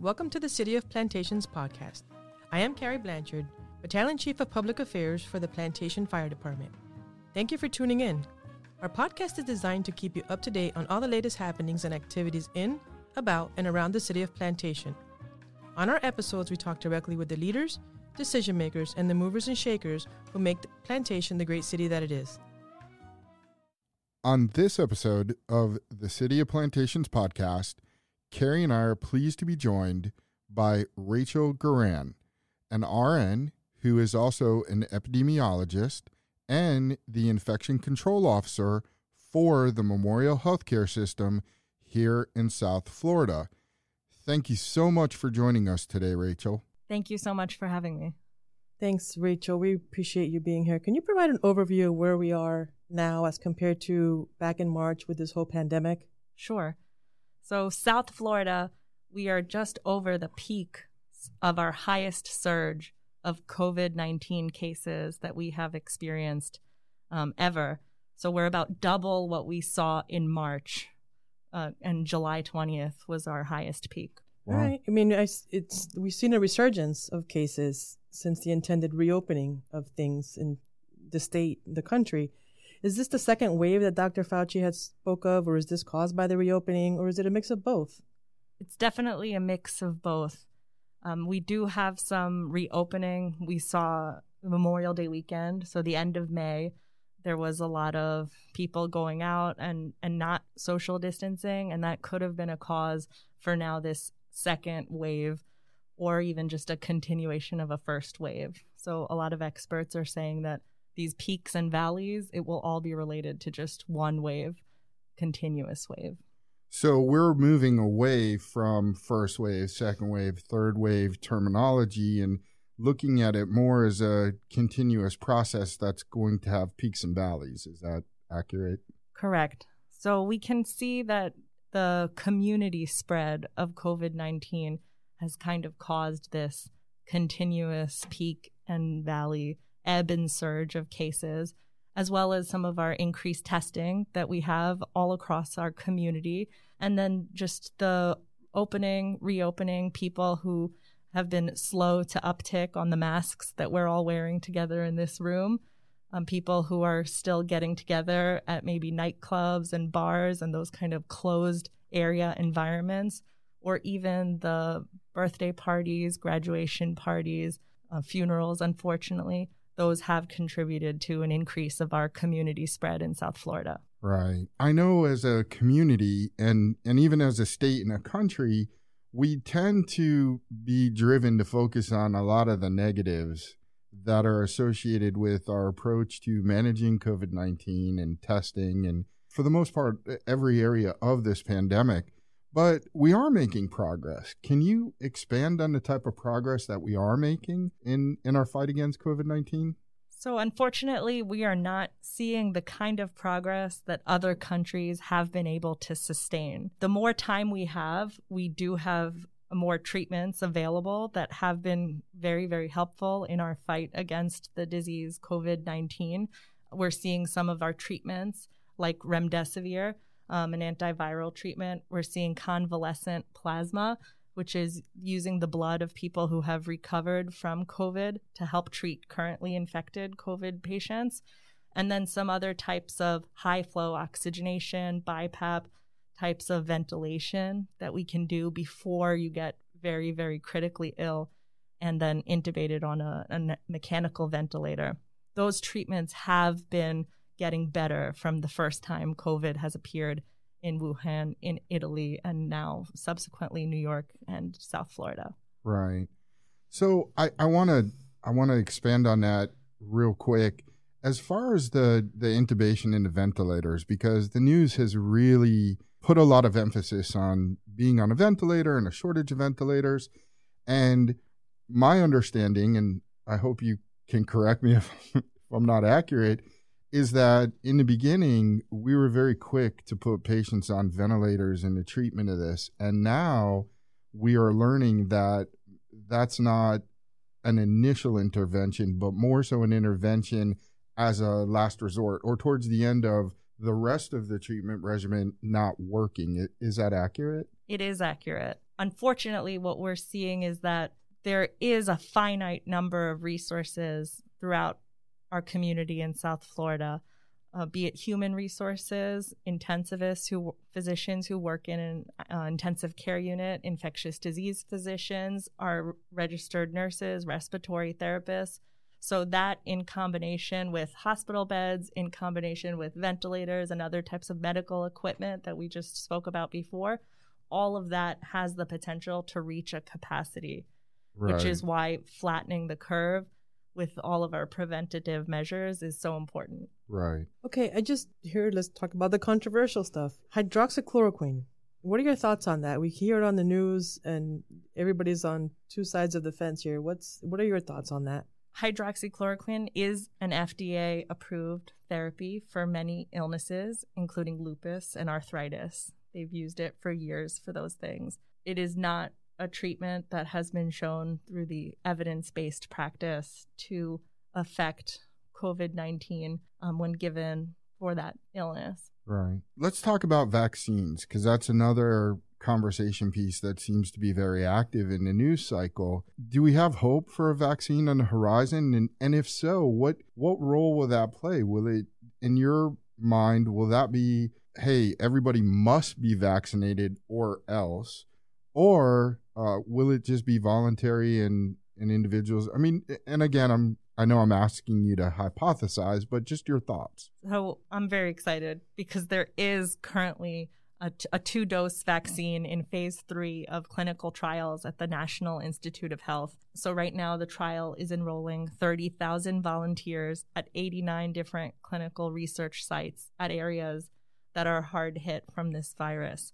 Welcome to the City of Plantations podcast. I am Cary Blanchard, Battalion Chief of Public Affairs for the Plantation Fire Department. Thank you for tuning in. Our podcast is designed to keep you up to date on all the latest happenings and activities in, about, and around the city of Plantation. On our episodes, we talk directly with the leaders, decision makers, and the movers and shakers who make the Plantation the great city that it is. On this episode of the City of Plantations podcast, Cary and I are pleased to be joined by Rachel Guran, an RN who is also an epidemiologist and the infection control officer for the Memorial Healthcare System here in South Florida. Thank you so much for joining us today, Rachel. Thank you so much for having me. Thanks, Rachel. We appreciate you being here. Can you provide an overview of where we are now as compared to back in March with this whole pandemic? Sure. So, South Florida, we are just over the peak of our highest surge of COVID 19 cases that we have experienced um, ever. So, we're about double what we saw in March. Uh, and July 20th was our highest peak. Right. I mean, I, it's we've seen a resurgence of cases since the intended reopening of things in the state, the country. Is this the second wave that Dr. Fauci had spoke of, or is this caused by the reopening, or is it a mix of both? It's definitely a mix of both. Um, we do have some reopening. We saw Memorial Day weekend, so the end of May, there was a lot of people going out and and not social distancing, and that could have been a cause for now this second wave, or even just a continuation of a first wave. So a lot of experts are saying that these peaks and valleys, it will all be related to just one wave, continuous wave. So we're moving away from first wave, second wave, third wave terminology and looking at it more as a continuous process that's going to have peaks and valleys. Is that accurate? Correct. So we can see that the community spread of COVID 19 has kind of caused this continuous peak and valley ebb and surge of cases, as well as some of our increased testing that we have all across our community. And then just the opening, reopening, people who have been slow to uptick on the masks that we're all wearing together in this room. Um, people who are still getting together at maybe nightclubs and bars and those kind of closed area environments, or even the birthday parties, graduation parties, uh, funerals, unfortunately those have contributed to an increase of our community spread in South Florida. Right. I know as a community and and even as a state and a country, we tend to be driven to focus on a lot of the negatives that are associated with our approach to managing COVID-19 and testing and for the most part every area of this pandemic but we are making progress. Can you expand on the type of progress that we are making in, in our fight against COVID 19? So, unfortunately, we are not seeing the kind of progress that other countries have been able to sustain. The more time we have, we do have more treatments available that have been very, very helpful in our fight against the disease COVID 19. We're seeing some of our treatments, like remdesivir, um, an antiviral treatment. We're seeing convalescent plasma, which is using the blood of people who have recovered from COVID to help treat currently infected COVID patients. And then some other types of high flow oxygenation, BiPAP types of ventilation that we can do before you get very, very critically ill and then intubated on a, a mechanical ventilator. Those treatments have been getting better from the first time COVID has appeared in Wuhan, in Italy, and now subsequently New York and South Florida. Right. So I want to I want to expand on that real quick. As far as the the intubation into ventilators, because the news has really put a lot of emphasis on being on a ventilator and a shortage of ventilators. And my understanding, and I hope you can correct me if, if I'm not accurate, is that in the beginning we were very quick to put patients on ventilators in the treatment of this. And now we are learning that that's not an initial intervention but more so an intervention as a last resort or towards the end of the rest of the treatment regimen not working. Is that accurate? It is accurate. Unfortunately, what we're seeing is that there is a finite number of resources throughout our community in South Florida, uh, be it human resources, intensivists, who physicians who work in an uh, intensive care unit, infectious disease physicians, our registered nurses, respiratory therapists. So that in combination with hospital beds, in combination with ventilators and other types of medical equipment that we just spoke about before, all of that has the potential to reach a capacity, right. which is why flattening the curve with all of our preventative measures is so important. Right. Okay, I just here let's talk about the controversial stuff. Hydroxychloroquine. What are your thoughts on that? We hear it on the news and everybody's on two sides of the fence here. What's what are your thoughts on that? Hydroxychloroquine is an FDA approved therapy for many illnesses, including lupus and arthritis. They've used it for years for those things. It is not a treatment that has been shown through the evidence based practice to affect COVID 19 um, when given for that illness. Right. Let's talk about vaccines because that's another conversation piece that seems to be very active in the news cycle. Do we have hope for a vaccine on the horizon? And, and if so, what, what role will that play? Will it, in your mind, will that be, hey, everybody must be vaccinated or else? Or uh, will it just be voluntary and, and individuals? I mean, and again, I'm I know I'm asking you to hypothesize, but just your thoughts. So I'm very excited because there is currently a, t- a two dose vaccine in phase three of clinical trials at the National Institute of Health. So, right now, the trial is enrolling 30,000 volunteers at 89 different clinical research sites at areas that are hard hit from this virus.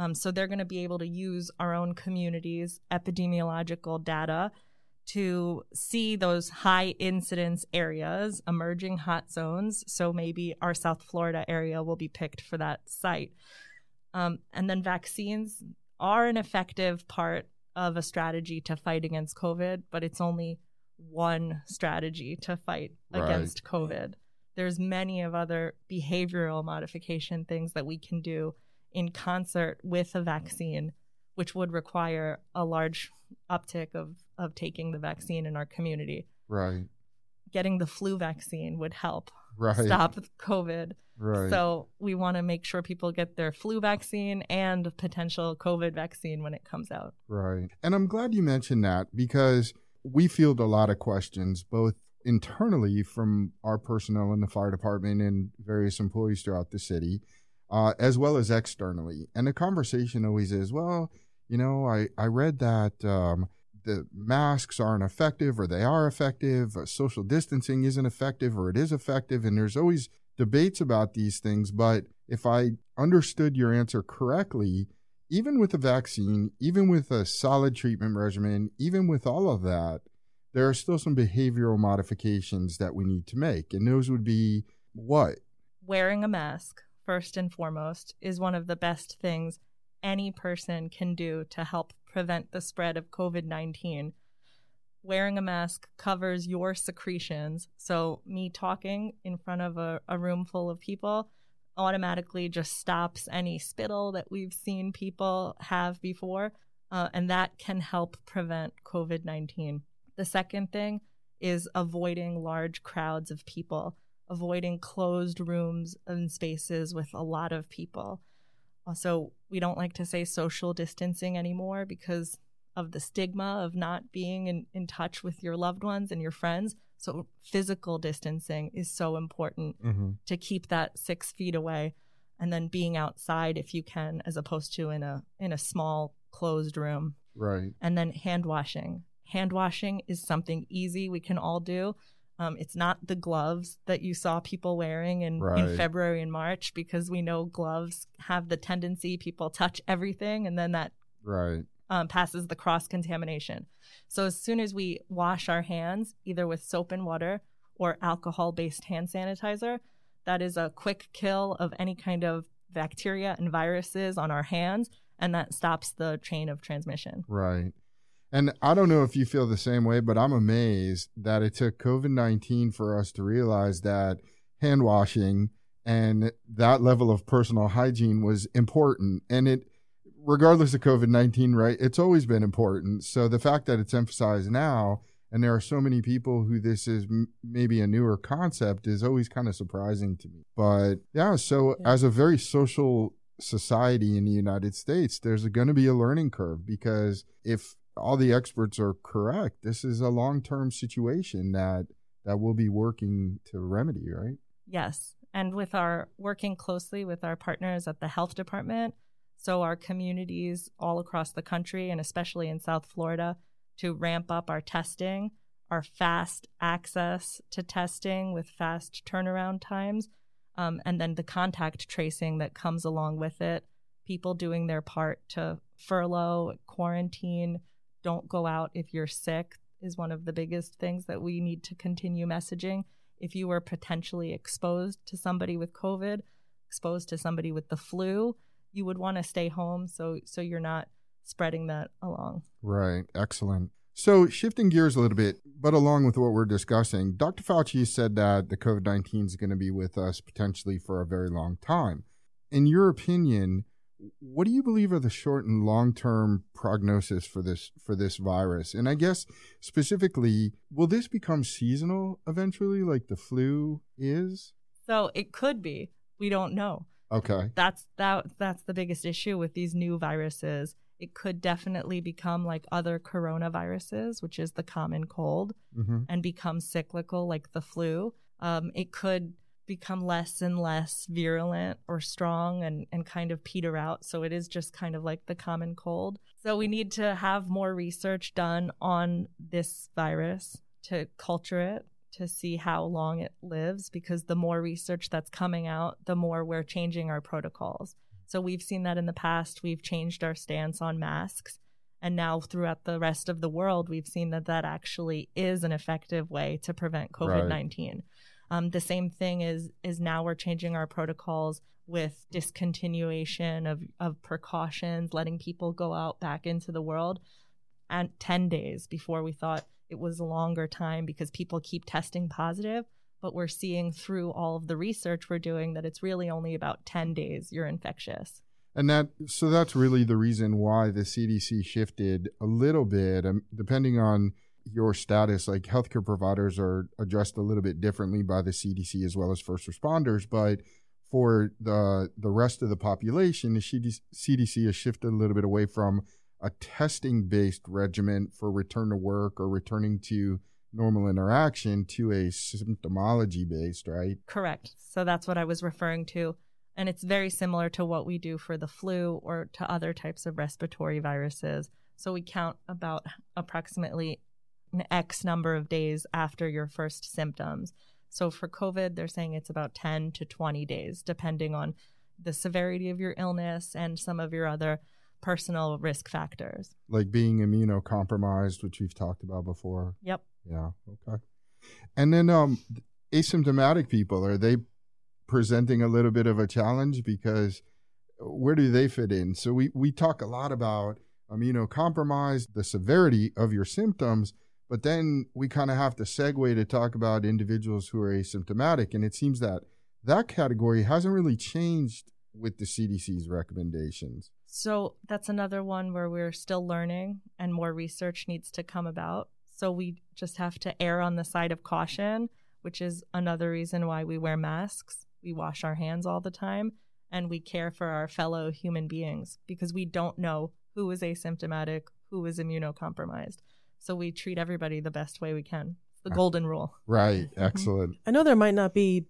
Um, so, they're going to be able to use our own community's epidemiological data to see those high incidence areas, emerging hot zones. So, maybe our South Florida area will be picked for that site. Um, and then vaccines are an effective part of a strategy to fight against COVID, but it's only one strategy to fight right. against COVID. There's many of other behavioral modification things that we can do in concert with a vaccine, which would require a large uptick of, of taking the vaccine in our community. Right. Getting the flu vaccine would help right. stop COVID. Right. So we want to make sure people get their flu vaccine and potential COVID vaccine when it comes out. Right. And I'm glad you mentioned that because we field a lot of questions, both internally from our personnel in the fire department and various employees throughout the city, uh, as well as externally. And the conversation always is, well, you know, I, I read that um, the masks aren't effective or they are effective, uh, social distancing isn't effective or it is effective. And there's always debates about these things, but if I understood your answer correctly, even with a vaccine, even with a solid treatment regimen, even with all of that, there are still some behavioral modifications that we need to make. And those would be what? Wearing a mask, first and foremost, is one of the best things any person can do to help prevent the spread of COVID 19 wearing a mask covers your secretions. So, me talking in front of a, a, room full of people automatically just stops any spittle that we've seen people have before. Uh, and that can help prevent COVID 19. The second thing is avoiding large crowds of people, avoiding closed rooms and spaces with a lot of people. Also, we don't like to say social distancing anymore because of the stigma of not being in, in touch with your loved ones and your friends. So physical distancing is so important mm-hmm. to keep that six feet away and then being outside if you can, as opposed to in a in a small closed room. Right. And then hand washing. Hand washing is something easy we can all do. Um, it's not the gloves that you saw people wearing in, right. in February and March because we know gloves have the tendency people touch everything and then that right um, passes the cross contamination. So as soon as we wash our hands, either with soap and water or alcohol based hand sanitizer, that is a quick kill of any kind of bacteria and viruses on our hands, and that stops the chain of transmission. Right. And I don't know if you feel the same way, but I'm amazed that it took COVID 19 for us to realize that hand washing and that level of personal hygiene was important. And it regardless of COVID 19, right, it's always been important. So the fact that it's emphasized now, and there are so many people who this is m- maybe a newer concept, is always kind of surprising to me. But yeah, so Yeah. as a very social society in the United States, there's going to be a learning curve because if all the experts are correct, this is a long term situation that that we'll be working to remedy, right? Yes. And with our working closely with our partners at the health department, so our communities all across the country and especially in South Florida to ramp up our testing, our fast access to testing with fast turnaround times, um, and then the contact tracing that comes along with it, people doing their part to furlough, quarantine, don't go out if you're sick is one of the biggest things that we need to continue messaging if you were potentially exposed to somebody with COVID, exposed to somebody with the flu, you would want to stay home so so you're not spreading that along. Right. Excellent. So, shifting gears a little bit, but along with what we're discussing, Dr. Fauci said that the COVID 19 is going to be with us potentially for a very long time. In your opinion, what do you believe are the short and long term prognosis for this for this virus? And I guess specifically, will this become seasonal eventually, like the flu is? So it could be. We don't know. Okay. That's that that's the biggest issue with these new viruses. It could definitely become like other coronaviruses, which is the common cold, hmm and become cyclical like the flu. Um, it could become less and less virulent or strong and, and kind of peter out. So it is just kind of like the common cold. So we need to have more research done on this virus to culture it, to see how long it lives, because the more research that's coming out, the more we're changing our protocols. So we've seen that in the past. We've changed our stance on masks. And now, throughout the rest of the world, we've seen that that actually is an effective way to prevent COVID 19. Um, the same thing is is now we're changing our protocols with discontinuation of, of precautions, letting people go out back into the world. And 10 days before we thought it was a longer time because people keep testing positive. But we're seeing through all of the research we're doing that it's really only about 10 days you're infectious. And that so that's really the reason why the CDC shifted a little bit, um, depending on your status. Like healthcare providers are addressed a little bit differently by the CDC as well as first responders, but for the the rest of the population, the CDC, has shifted a little bit away from a testing based regimen for return to work or returning to normal interaction to a symptomology based, right? Correct. So that's what I was referring to. And it's very similar to what we do for the flu or to other types of respiratory viruses. So we count about approximately an X number of days after your first symptoms. So for COVID, they're saying it's about 10 to 20 days, depending on the severity of your illness and some of your other personal risk factors. Like being immunocompromised, which we've talked about before. Yep. Yeah. Okay. And then um asymptomatic people, are they presenting a little bit of a challenge because where do they fit in? So we we talk a lot about immunocompromised, the severity of your symptoms, but then we kind of have to segue to talk about individuals who are asymptomatic and it seems that that category hasn't really changed with the CDC's recommendations. So that's another one where we're still learning and more research needs to come about. So we just have to err on the side of caution, which is another reason why we wear masks. We wash our hands all the time and we care for our fellow human beings because we don't know who is asymptomatic, who is immunocompromised. So we treat everybody the best way we can. It's the golden rule. Right. Excellent. I know there might not be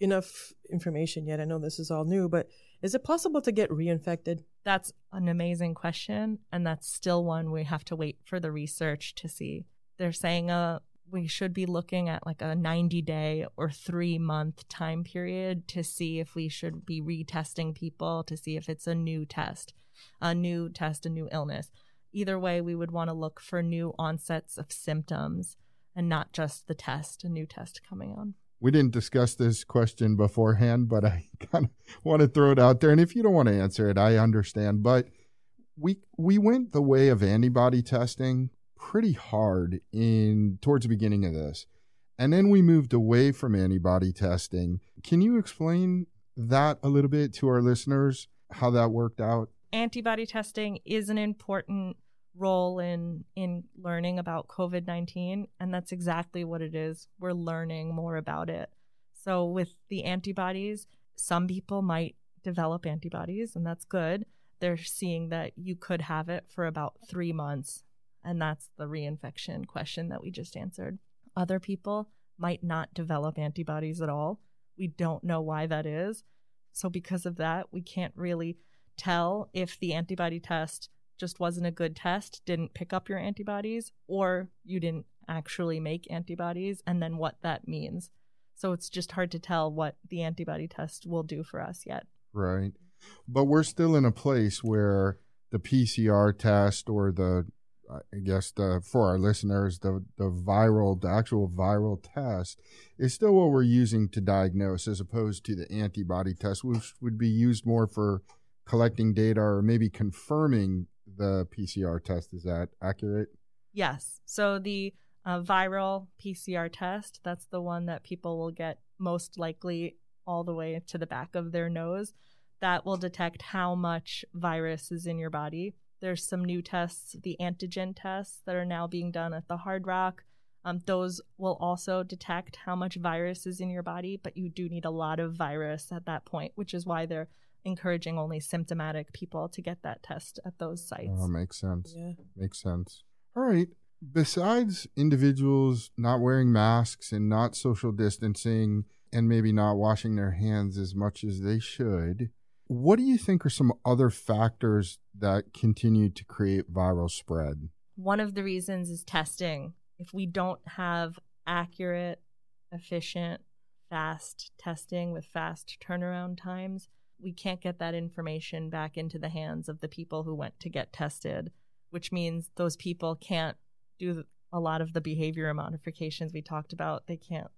enough information yet. I know this is all new, but is it possible to get reinfected? That's an amazing question, and that's still one we have to wait for the research to see. They're saying uh, we should be looking at like a 90 day or three month time period to see if we should be retesting people to see if it's a new test, a new test, a new illness. Either way, we would want to look for new onsets of symptoms and not just the test, a new test coming on. we didn't discuss this question beforehand, but I kind of want to throw it out there. And if you don't want to answer it, I understand. But we we went the way of antibody testing pretty hard in towards the beginning of this. And then we moved away from antibody testing. Can you explain that a little bit to our listeners, how that worked out? antibody testing is an important role in in learning about COVID-19 and that's exactly what it is. We're learning more about it. So with the antibodies, some people might develop antibodies and that's good. They're seeing that you could have it for about 3 months and that's the reinfection question that we just answered. Other people might not develop antibodies at all. We don't know why that is. So because of that, we can't really tell if the antibody test just wasn't a good test, didn't pick up your antibodies, or you didn't actually make antibodies, and then what that means. So it's just hard to tell what the antibody test will do for us yet. Right. But we're still in a place where the PCR test or the I guess the for our listeners, the the viral, the actual viral test is still what we're using to diagnose, as opposed to the antibody test, which would be used more for collecting data or maybe confirming the PCR test. Is that accurate? Yes. So the uh, viral PCR test, that's the one that people will get most likely all the way to the back of their nose. That will detect how much virus is in your body. There's some new tests, the antigen tests that are now being done at the Hard Rock. Um, those will also detect how much virus is in your body, but you do need a lot of virus at that point, which is why they're encouraging only symptomatic people to get that test at those sites. Oh, makes sense. Yeah. Makes sense. All right. Besides individuals not wearing masks and not social distancing and maybe not washing their hands as much as they should, what do you think are some other factors that continue to create viral spread? One of the reasons is testing. If we don't have accurate, efficient, fast testing with fast turnaround times, we can't get that information back into the hands of the people who went to get tested, which means those people can't do a lot of the behavior modifications we talked about. They can't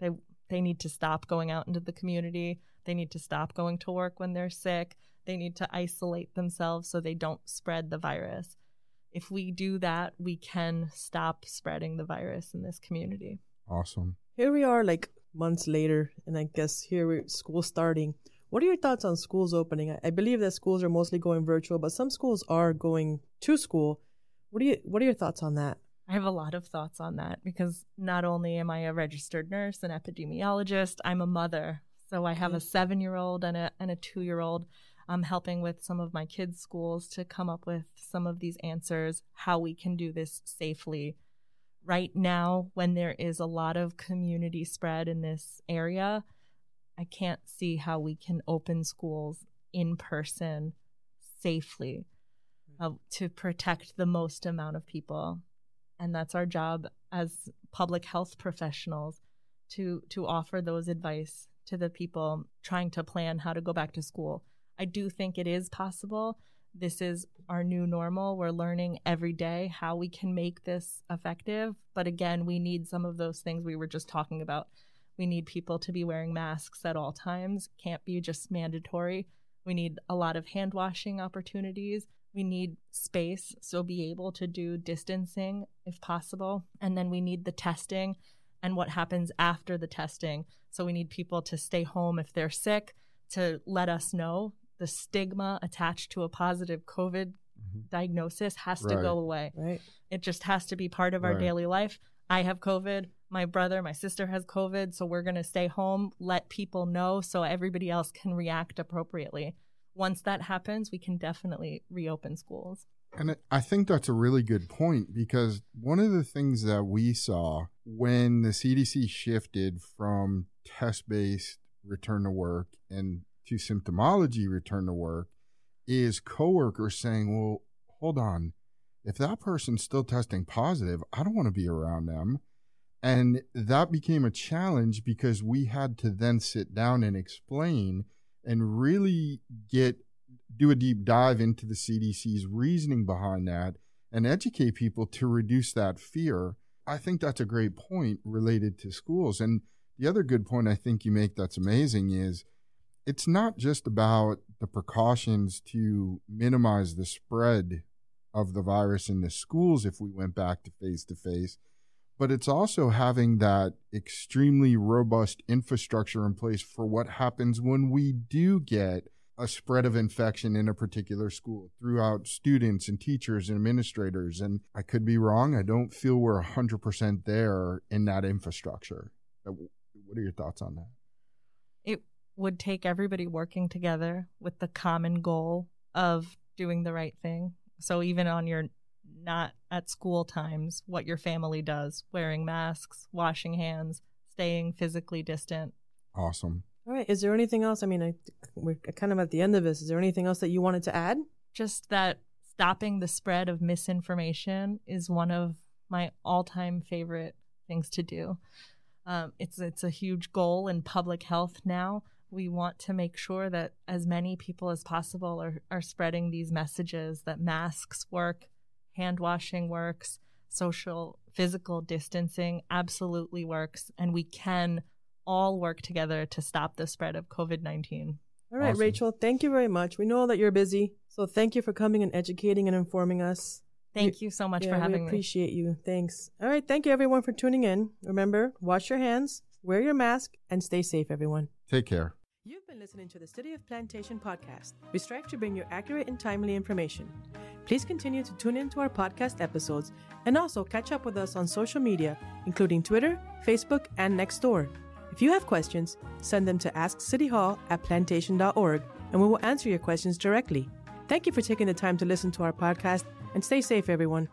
they they need to stop going out into the community. They need to stop going to work when they're sick. They need to isolate themselves so they don't spread the virus. If we do that, we can stop spreading the virus in this community. Awesome. Here we are, like months later, and I guess here we're school starting. What are your thoughts on schools opening? I, I believe that schools are mostly going virtual, but some schools are going to school. What are you What are your thoughts on that? I have a lot of thoughts on that because not only am I a registered nurse and epidemiologist, I'm a mother. So I have a mm-hmm. seven year old and a and a two year old. I'm helping with some of my kids' schools to come up with some of these answers, how we can do this safely. Right now, when there is a lot of community spread in this area, I can't see how we can open schools in person safely uh, to protect the most amount of people. And that's our job as public health professionals to to offer those advice to the people trying to plan how to go back to school. I do think it is possible. This is our new normal. We're learning every day how we can make this effective. But again, we need some of those things we were just talking about we need people to be wearing masks at all times. Can't be just mandatory. We need a lot of hand washing opportunities. We need space, so be able to do distancing if possible. And then we need the testing and what happens after the testing. So we need people to stay home if they're sick, to let us know the stigma attached to a positive COVID mm-hmm. diagnosis has right. to go away. Right. It just has to be part of our right. daily life. I have COVID my brother, my sister has COVID, so we're going to stay home, let people know so everybody else can react appropriately. Once that happens, we can definitely reopen schools. And I think that's a really good point because one of the things that we saw when the CDC shifted from test based return to work and to symptomology return to work is coworkers saying, well, hold on. If that person's still testing positive, I don't want to be around them. And that became a challenge because we had to then sit down and explain and really get do a deep dive into the CDC's reasoning behind that and educate people to reduce that fear. I think that's a great point related to schools. And the other good point I think you make that's amazing is it's not just about the precautions to minimize the spread of the virus in the schools if we went back to face to face but it's also having that extremely robust infrastructure in place for what happens when we do get a spread of infection in a particular school throughout students and teachers and administrators. And I could be wrong. I don't feel we're 100% there in that infrastructure. Uh, what are your thoughts on that? It would take everybody working together with the common goal of doing the right thing. So even on your not at school times, what your family does, wearing masks, washing hands, staying physically distant. Awesome. All right. Is there anything else? I mean, I, we're kind of at the end of this. Is there anything else that you wanted to add? Just that stopping the spread of misinformation is one of my all-time favorite things to do. Um, it's it's a huge goal in public health now. We want to make sure that as many people as possible are, are spreading these messages that masks work, hand washing works, social physical distancing absolutely works, and we can all work together to stop the spread of COVID 19. All right, awesome. Rachel, thank you very much. We know that you're busy, so thank you for coming and educating and informing us. Thank you so much yeah, for having me. we appreciate me. you. Thanks. All right, thank you everyone for tuning in. Remember, wash your hands, wear your mask, and stay safe, everyone. Take care. You've been listening to the City of Plantation podcast. We strive to bring you accurate and timely information. Please continue to tune in to our podcast episodes and also catch up with us on social media, including Twitter, Facebook, and Nextdoor. If you have questions, send them to askcityhall at plantation.org and we will answer your questions directly. Thank you for taking the time to listen to our podcast and stay safe, everyone.